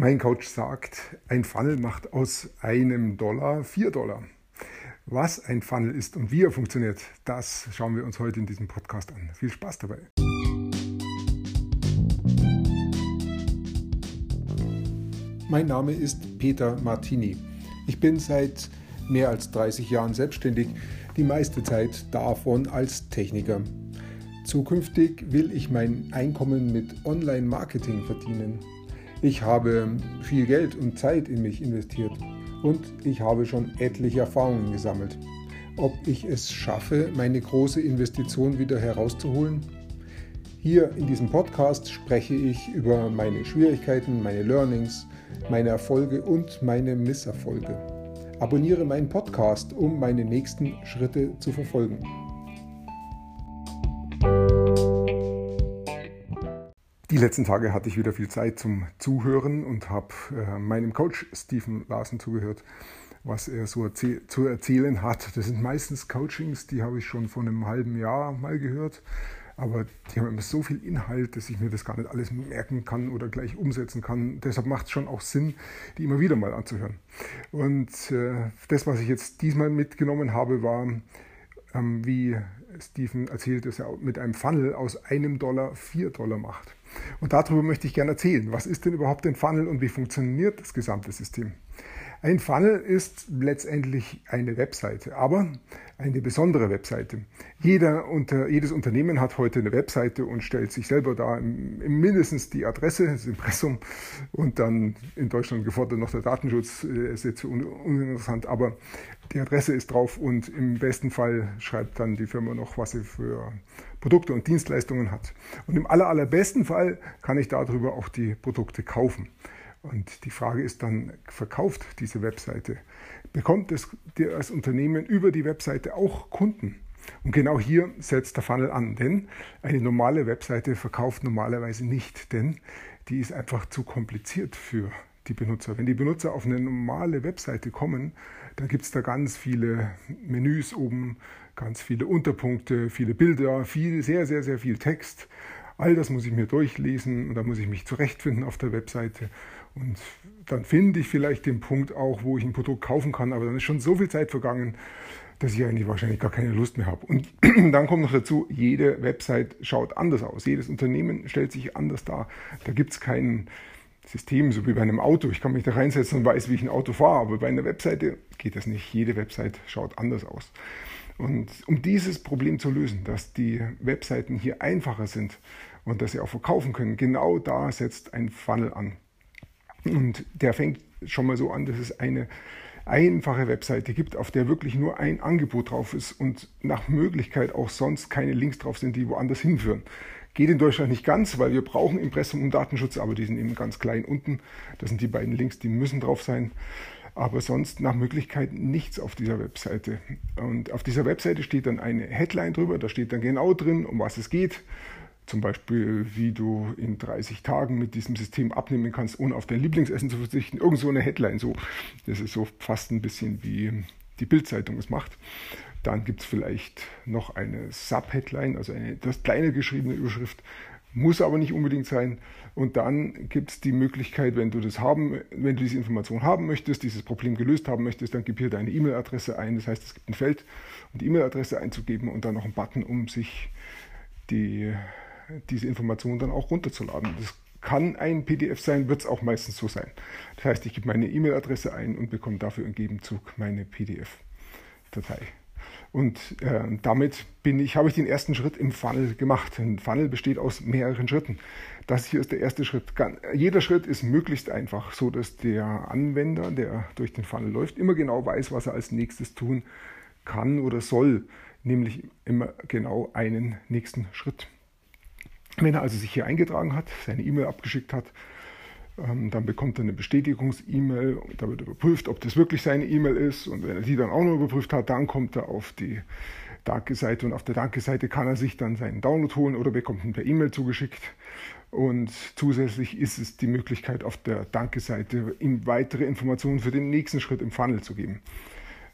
Mein Coach sagt, ein Funnel macht aus einem Dollar vier Dollar. Was ein Funnel ist und wie er funktioniert, das schauen wir uns heute in diesem Podcast an. Viel Spaß dabei. Mein Name ist Peter Martini. Ich bin seit mehr als 30 Jahren selbstständig, die meiste Zeit davon als Techniker. Zukünftig will ich mein Einkommen mit Online-Marketing verdienen. Ich habe viel Geld und Zeit in mich investiert und ich habe schon etliche Erfahrungen gesammelt. Ob ich es schaffe, meine große Investition wieder herauszuholen? Hier in diesem Podcast spreche ich über meine Schwierigkeiten, meine Learnings, meine Erfolge und meine Misserfolge. Abonniere meinen Podcast, um meine nächsten Schritte zu verfolgen. Die letzten Tage hatte ich wieder viel Zeit zum Zuhören und habe äh, meinem Coach Stephen Larsen zugehört, was er so erzäh zu erzählen hat. Das sind meistens Coachings, die habe ich schon vor einem halben Jahr mal gehört, aber die haben immer so viel Inhalt, dass ich mir das gar nicht alles merken kann oder gleich umsetzen kann. Deshalb macht es schon auch Sinn, die immer wieder mal anzuhören. Und äh, das, was ich jetzt diesmal mitgenommen habe, war, ähm, wie Stephen erzählt, dass er mit einem Funnel aus einem Dollar vier Dollar macht. Und darüber möchte ich gerne erzählen. Was ist denn überhaupt ein Funnel und wie funktioniert das gesamte System? Ein Funnel ist letztendlich eine Webseite, aber eine besondere Webseite. Jeder unter, jedes Unternehmen hat heute eine Webseite und stellt sich selber da mindestens die Adresse, das Impressum und dann in Deutschland gefordert noch der Datenschutz, äh, ist jetzt uninteressant, aber die Adresse ist drauf und im besten Fall schreibt dann die Firma noch, was sie für Produkte und Dienstleistungen hat. Und im aller, allerbesten Fall kann ich darüber auch die Produkte kaufen. Und die Frage ist dann, verkauft diese Webseite? Bekommt es das Unternehmen über die Webseite auch Kunden? Und genau hier setzt der Funnel an, denn eine normale Webseite verkauft normalerweise nicht, denn die ist einfach zu kompliziert für die Benutzer. Wenn die Benutzer auf eine normale Webseite kommen, dann gibt es da ganz viele Menüs oben, ganz viele Unterpunkte, viele Bilder, viel, sehr, sehr, sehr viel Text. All das muss ich mir durchlesen und da muss ich mich zurechtfinden auf der Webseite. Und dann finde ich vielleicht den Punkt auch, wo ich ein Produkt kaufen kann, aber dann ist schon so viel Zeit vergangen, dass ich eigentlich wahrscheinlich gar keine Lust mehr habe. Und dann kommt noch dazu, jede Website schaut anders aus. Jedes Unternehmen stellt sich anders dar. Da gibt es kein System, so wie bei einem Auto. Ich kann mich da reinsetzen und weiß, wie ich ein Auto fahre, aber bei einer Webseite geht das nicht. Jede Website schaut anders aus. Und um dieses Problem zu lösen, dass die Webseiten hier einfacher sind und dass sie auch verkaufen können, genau da setzt ein Funnel an. Und der fängt schon mal so an, dass es eine einfache Webseite gibt, auf der wirklich nur ein Angebot drauf ist und nach Möglichkeit auch sonst keine Links drauf sind, die woanders hinführen. Geht in Deutschland nicht ganz, weil wir brauchen Impressum und Datenschutz, aber die sind eben ganz klein unten. Das sind die beiden Links, die müssen drauf sein. Aber sonst nach Möglichkeit nichts auf dieser Webseite. Und auf dieser Webseite steht dann eine Headline drüber, da steht dann genau drin, um was es geht zum Beispiel, wie du in 30 Tagen mit diesem System abnehmen kannst, ohne auf dein Lieblingsessen zu verzichten. Irgend so eine Headline so. Das ist so fast ein bisschen wie die Bildzeitung es macht. Dann gibt es vielleicht noch eine Sub-Headline, also eine das kleine geschriebene Überschrift, muss aber nicht unbedingt sein. Und dann gibt es die Möglichkeit, wenn du das haben, wenn du diese Information haben möchtest, dieses Problem gelöst haben möchtest, dann gib hier deine E-Mail-Adresse ein. Das heißt, es gibt ein Feld, um die E-Mail-Adresse einzugeben und dann noch einen Button, um sich die diese Informationen dann auch runterzuladen. Das kann ein PDF sein, wird es auch meistens so sein. Das heißt, ich gebe meine E-Mail-Adresse ein und bekomme dafür im Gegenzug meine PDF-Datei. Und äh, damit bin ich, habe ich den ersten Schritt im Funnel gemacht. Ein Funnel besteht aus mehreren Schritten. Das hier ist der erste Schritt. Jeder Schritt ist möglichst einfach, so dass der Anwender, der durch den Funnel läuft, immer genau weiß, was er als nächstes tun kann oder soll, nämlich immer genau einen nächsten Schritt. Wenn er also sich hier eingetragen hat, seine E-Mail abgeschickt hat, ähm, dann bekommt er eine Bestätigungs-E-Mail da wird überprüft, ob das wirklich seine E-Mail ist. Und wenn er die dann auch noch überprüft hat, dann kommt er auf die Danke-Seite und auf der Danke-Seite kann er sich dann seinen Download holen oder bekommt ihn per E-Mail zugeschickt. Und zusätzlich ist es die Möglichkeit, auf der Danke-Seite ihm weitere Informationen für den nächsten Schritt im Funnel zu geben.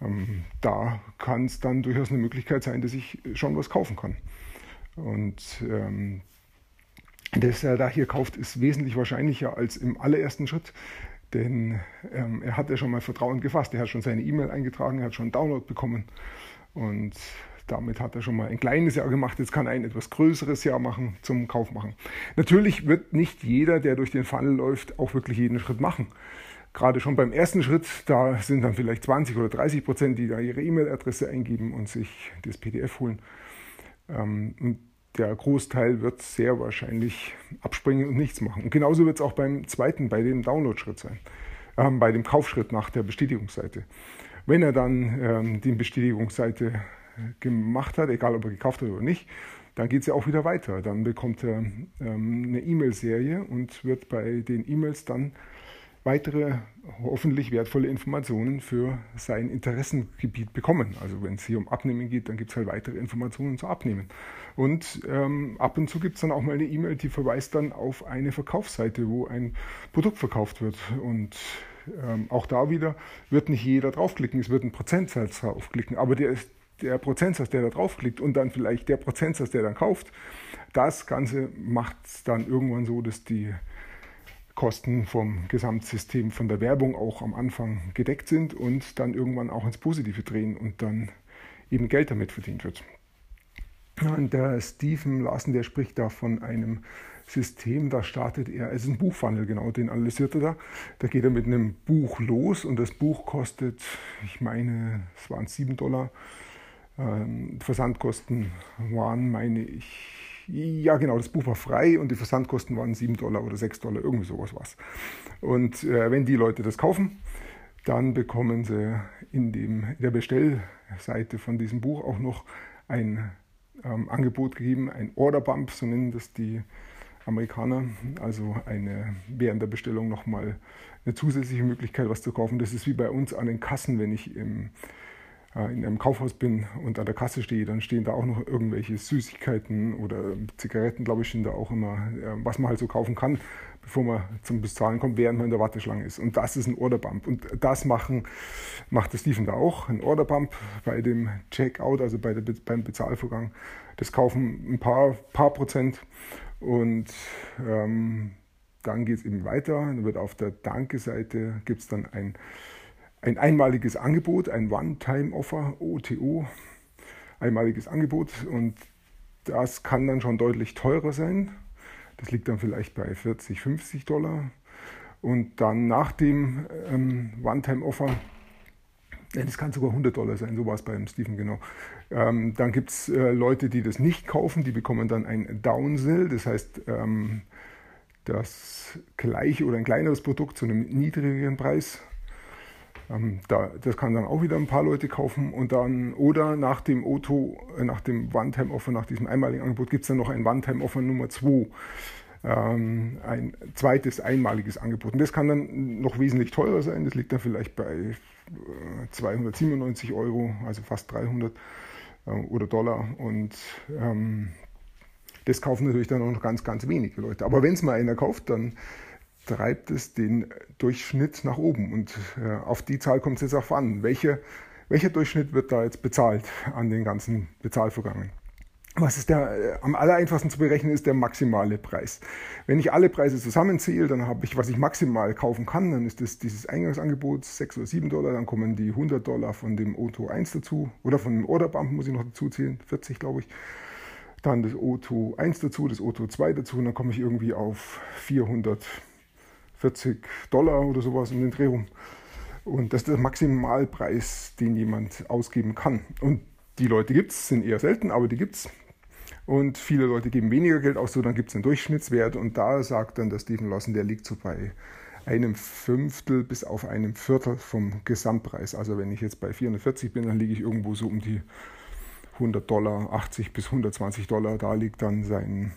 Ähm, da kann es dann durchaus eine Möglichkeit sein, dass ich schon was kaufen kann. Und ähm, dass er da hier kauft, ist wesentlich wahrscheinlicher als im allerersten Schritt. Denn ähm, er hat ja schon mal Vertrauen gefasst. Er hat schon seine E-Mail eingetragen, er hat schon einen Download bekommen. Und damit hat er schon mal ein kleines Jahr gemacht. Jetzt kann er ein etwas größeres Jahr machen, zum Kauf machen. Natürlich wird nicht jeder, der durch den Funnel läuft, auch wirklich jeden Schritt machen. Gerade schon beim ersten Schritt, da sind dann vielleicht 20 oder 30 Prozent, die da ihre E-Mail-Adresse eingeben und sich das PDF holen. Ähm, und der Großteil wird sehr wahrscheinlich abspringen und nichts machen. Und genauso wird es auch beim zweiten, bei dem Download-Schritt sein, ähm, bei dem Kaufschritt nach der Bestätigungsseite. Wenn er dann ähm, die Bestätigungsseite gemacht hat, egal ob er gekauft hat oder nicht, dann geht es ja auch wieder weiter. Dann bekommt er ähm, eine E-Mail-Serie und wird bei den E-Mails dann weitere hoffentlich wertvolle Informationen für sein Interessengebiet bekommen. Also wenn es hier um Abnehmen geht, dann gibt es halt weitere Informationen zu Abnehmen. Und ähm, ab und zu gibt es dann auch mal eine E-Mail, die verweist dann auf eine Verkaufsseite, wo ein Produkt verkauft wird. Und ähm, auch da wieder wird nicht jeder draufklicken, es wird ein Prozentsatz draufklicken, aber der, der Prozentsatz, der da draufklickt und dann vielleicht der Prozentsatz, der dann kauft, das Ganze macht es dann irgendwann so, dass die Kosten vom Gesamtsystem von der Werbung auch am Anfang gedeckt sind und dann irgendwann auch ins Positive drehen und dann eben Geld damit verdient wird. Und der Stephen Larsen, der spricht da von einem System, da startet er, es ist ein Buchfunnel, genau, den analysiert er da. Da geht er mit einem Buch los und das Buch kostet, ich meine, es waren 7 Dollar. Ähm, Versandkosten waren, meine ich, ja, genau, das Buch war frei und die Versandkosten waren 7 Dollar oder 6 Dollar, irgendwie sowas was. Und äh, wenn die Leute das kaufen, dann bekommen sie in, dem, in der Bestellseite von diesem Buch auch noch ein ähm, Angebot gegeben, ein Order Bump, so nennen das die Amerikaner, also eine, während der Bestellung nochmal eine zusätzliche Möglichkeit, was zu kaufen. Das ist wie bei uns an den Kassen, wenn ich im in einem Kaufhaus bin und an der Kasse stehe, dann stehen da auch noch irgendwelche Süßigkeiten oder Zigaretten, glaube ich, stehen da auch immer, äh, was man halt so kaufen kann, bevor man zum Bezahlen kommt, während man in der Warteschlange ist. Und das ist ein Orderbump. Und das machen, macht der Steven da auch, ein Orderbump bei dem Checkout, also bei der, beim Bezahlvorgang. Das kaufen ein paar, paar Prozent und ähm, dann geht es eben weiter. Dann wird auf der Danke-Seite gibt es dann ein ein einmaliges Angebot, ein One-Time-Offer, OTO, einmaliges Angebot und das kann dann schon deutlich teurer sein. Das liegt dann vielleicht bei 40, 50 Dollar. Und dann nach dem ähm, One-Time-Offer, das kann sogar 100 Dollar sein, so war es beim Stephen genau. Ähm, dann gibt es äh, Leute, die das nicht kaufen, die bekommen dann ein Downsell, das heißt ähm, das gleiche oder ein kleineres Produkt zu einem niedrigeren Preis ähm, da, das kann dann auch wieder ein paar Leute kaufen und dann oder nach dem Auto, äh, nach dem One-Time-Offer, nach diesem einmaligen Angebot gibt es dann noch ein One-Time-Offer Nummer 2. Ähm, ein zweites einmaliges Angebot. Und das kann dann noch wesentlich teurer sein. Das liegt dann vielleicht bei 297 äh, Euro, also fast 300 äh, oder Dollar. Und ähm, das kaufen natürlich dann auch noch ganz, ganz wenige Leute. Aber wenn es mal einer kauft, dann treibt es den Durchschnitt nach oben. Und äh, auf die Zahl kommt es jetzt auch an. Welche, welcher Durchschnitt wird da jetzt bezahlt an den ganzen Bezahlvorgängen? Was ist der äh, am allereinfachsten zu berechnen ist der maximale Preis. Wenn ich alle Preise zusammenzähle, dann habe ich, was ich maximal kaufen kann, dann ist das dieses Eingangsangebot 6 oder 7 Dollar, dann kommen die 100 Dollar von dem Auto 1 dazu oder von dem Orderbump muss ich noch dazu zählen, 40 glaube ich. Dann das Auto 1 dazu, das Auto 2 dazu und dann komme ich irgendwie auf 400 40 Dollar oder sowas um den Dreh rum. Und das ist der Maximalpreis, den jemand ausgeben kann. Und die Leute gibt es, sind eher selten, aber die gibt es. Und viele Leute geben weniger Geld aus, so dann gibt es einen Durchschnittswert. Und da sagt dann der Stephen Lawson, der liegt so bei einem Fünftel bis auf einem Viertel vom Gesamtpreis. Also wenn ich jetzt bei 440 bin, dann liege ich irgendwo so um die 100 Dollar, 80 bis 120 Dollar. Da liegt dann sein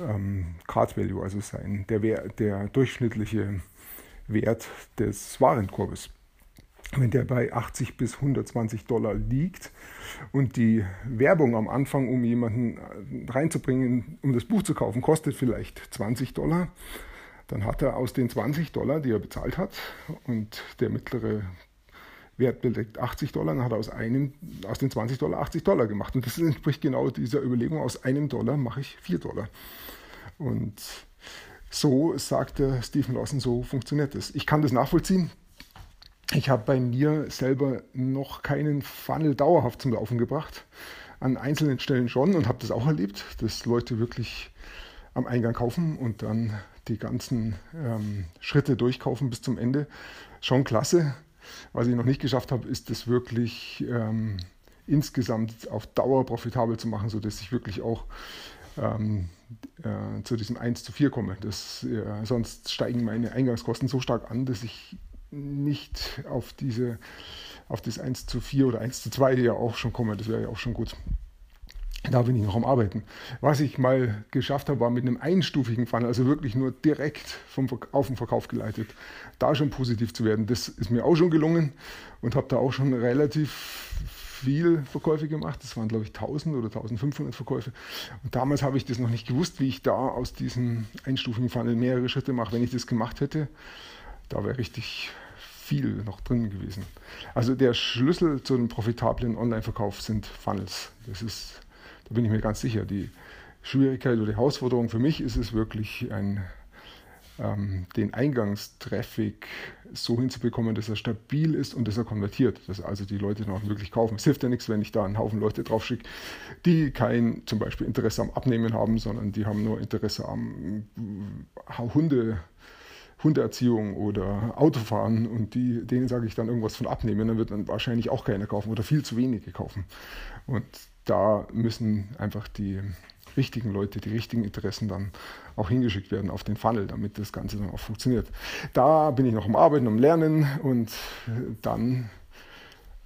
ähm, Card Value, also sein, der, der durchschnittliche Wert des Warenkorbes. Wenn der bei 80 bis 120 Dollar liegt und die Werbung am Anfang, um jemanden äh, reinzubringen, um das Buch zu kaufen, kostet vielleicht 20 Dollar, dann hat er aus den 20 Dollar, die er bezahlt hat, und der mittlere Wert beträgt 80 Dollar, dann hat er aus, einem, aus den 20 Dollar 80 Dollar gemacht. Und das entspricht genau dieser Überlegung, aus einem Dollar mache ich 4 Dollar. Und so sagte Stephen Lawson, so funktioniert es. Ich kann das nachvollziehen. Ich habe bei mir selber noch keinen Funnel dauerhaft zum Laufen gebracht. An einzelnen Stellen schon und habe das auch erlebt, dass Leute wirklich am Eingang kaufen und dann die ganzen ähm, Schritte durchkaufen bis zum Ende. Schon klasse. Was ich noch nicht geschafft habe, ist das wirklich ähm, insgesamt auf Dauer profitabel zu machen, sodass ich wirklich auch ähm, äh, zu diesem 1 zu 4 komme. Das, äh, sonst steigen meine Eingangskosten so stark an, dass ich nicht auf diese auf das 1 zu 4 oder 1 zu 2 ja auch schon komme. Das wäre ja auch schon gut. Da bin ich noch am Arbeiten. Was ich mal geschafft habe, war mit einem einstufigen Funnel, also wirklich nur direkt vom auf den Verkauf geleitet, da schon positiv zu werden. Das ist mir auch schon gelungen und habe da auch schon relativ viel Verkäufe gemacht. Das waren, glaube ich, 1000 oder 1500 Verkäufe. Und damals habe ich das noch nicht gewusst, wie ich da aus diesem einstufigen Funnel mehrere Schritte mache. Wenn ich das gemacht hätte, da wäre richtig viel noch drin gewesen. Also der Schlüssel zu einem profitablen Online-Verkauf sind Funnels. Das ist, da bin ich mir ganz sicher. Die Schwierigkeit oder die Herausforderung für mich ist es wirklich ein ähm, den Eingangstraffic so hinzubekommen, dass er stabil ist und dass er konvertiert, dass also die Leute noch wirklich kaufen. Es hilft ja nichts, wenn ich da einen Haufen Leute drauf schicke, die kein zum Beispiel Interesse am Abnehmen haben, sondern die haben nur Interesse am äh, Hunde. Hundeerziehung oder Autofahren und die, denen sage ich dann irgendwas von abnehmen, dann wird dann wahrscheinlich auch keiner kaufen oder viel zu wenige kaufen. Und da müssen einfach die richtigen Leute, die richtigen Interessen dann auch hingeschickt werden auf den Funnel, damit das Ganze dann auch funktioniert. Da bin ich noch am Arbeiten, am Lernen und dann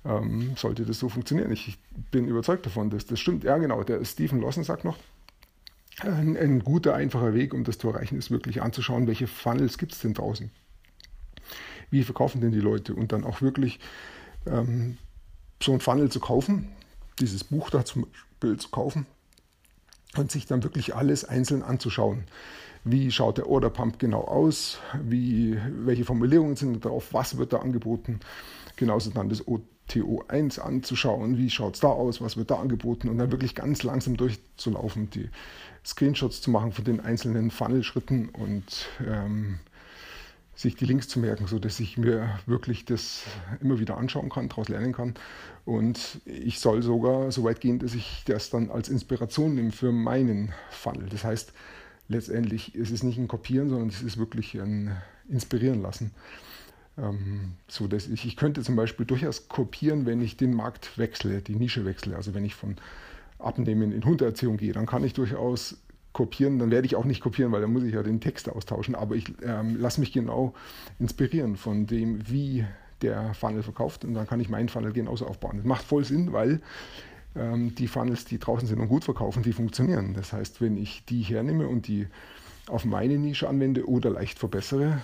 ähm, sollte das so funktionieren. Ich bin überzeugt davon, dass das stimmt. Ja, genau, der Stephen Lawson sagt noch, ein, ein guter, einfacher Weg, um das zu erreichen, ist wirklich anzuschauen, welche Funnels gibt es denn draußen. Wie verkaufen denn die Leute? Und dann auch wirklich ähm, so ein Funnel zu kaufen, dieses Buch da zum Beispiel zu kaufen und sich dann wirklich alles einzeln anzuschauen. Wie schaut der Order Pump genau aus? Wie, welche Formulierungen sind drauf? Was wird da angeboten? Genauso dann das OTO1 anzuschauen. Wie schaut es da aus? Was wird da angeboten? Und dann wirklich ganz langsam durchzulaufen, die Screenshots zu machen von den einzelnen Funnel-Schritten und ähm, sich die Links zu merken, sodass ich mir wirklich das immer wieder anschauen kann, daraus lernen kann. Und ich soll sogar so weit gehen, dass ich das dann als Inspiration nehme für meinen Funnel. Das heißt, letztendlich ist es nicht ein Kopieren, sondern es ist wirklich ein Inspirieren lassen. Ähm, so dass ich, ich könnte zum Beispiel durchaus kopieren, wenn ich den Markt wechsle, die Nische wechsle. Also wenn ich von Abnehmen in Hundererziehung gehe, dann kann ich durchaus kopieren, dann werde ich auch nicht kopieren, weil dann muss ich ja den Text austauschen. Aber ich ähm, lasse mich genau inspirieren von dem, wie der Funnel verkauft und dann kann ich meinen Funnel genauso aufbauen. Das macht voll Sinn, weil ähm, die Funnels, die draußen sind und gut verkaufen, die funktionieren. Das heißt, wenn ich die hernehme und die auf meine Nische anwende oder leicht verbessere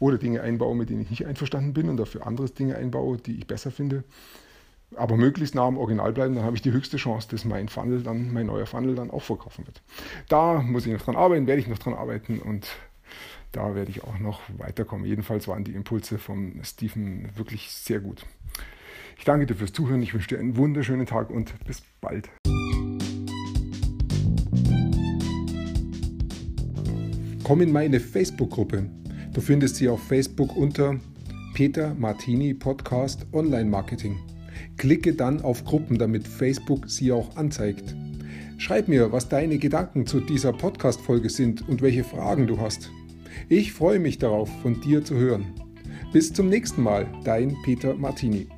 oder Dinge einbaue, mit denen ich nicht einverstanden bin und dafür andere Dinge einbaue, die ich besser finde, aber möglichst nah am Original bleiben, dann habe ich die höchste Chance, dass mein Funnel dann, mein neuer Funnel dann auch verkaufen wird. Da muss ich noch dran arbeiten, werde ich noch dran arbeiten und da werde ich auch noch weiterkommen. Jedenfalls waren die Impulse von Stephen wirklich sehr gut. Ich danke dir fürs Zuhören, ich wünsche dir einen wunderschönen Tag und bis bald. Komm in meine Facebook-Gruppe. Du findest sie auf Facebook unter Peter Martini Podcast Online Marketing. Klicke dann auf Gruppen, damit Facebook sie auch anzeigt. Schreib mir, was deine Gedanken zu dieser Podcast-Folge sind und welche Fragen du hast. Ich freue mich darauf, von dir zu hören. Bis zum nächsten Mal, dein Peter Martini.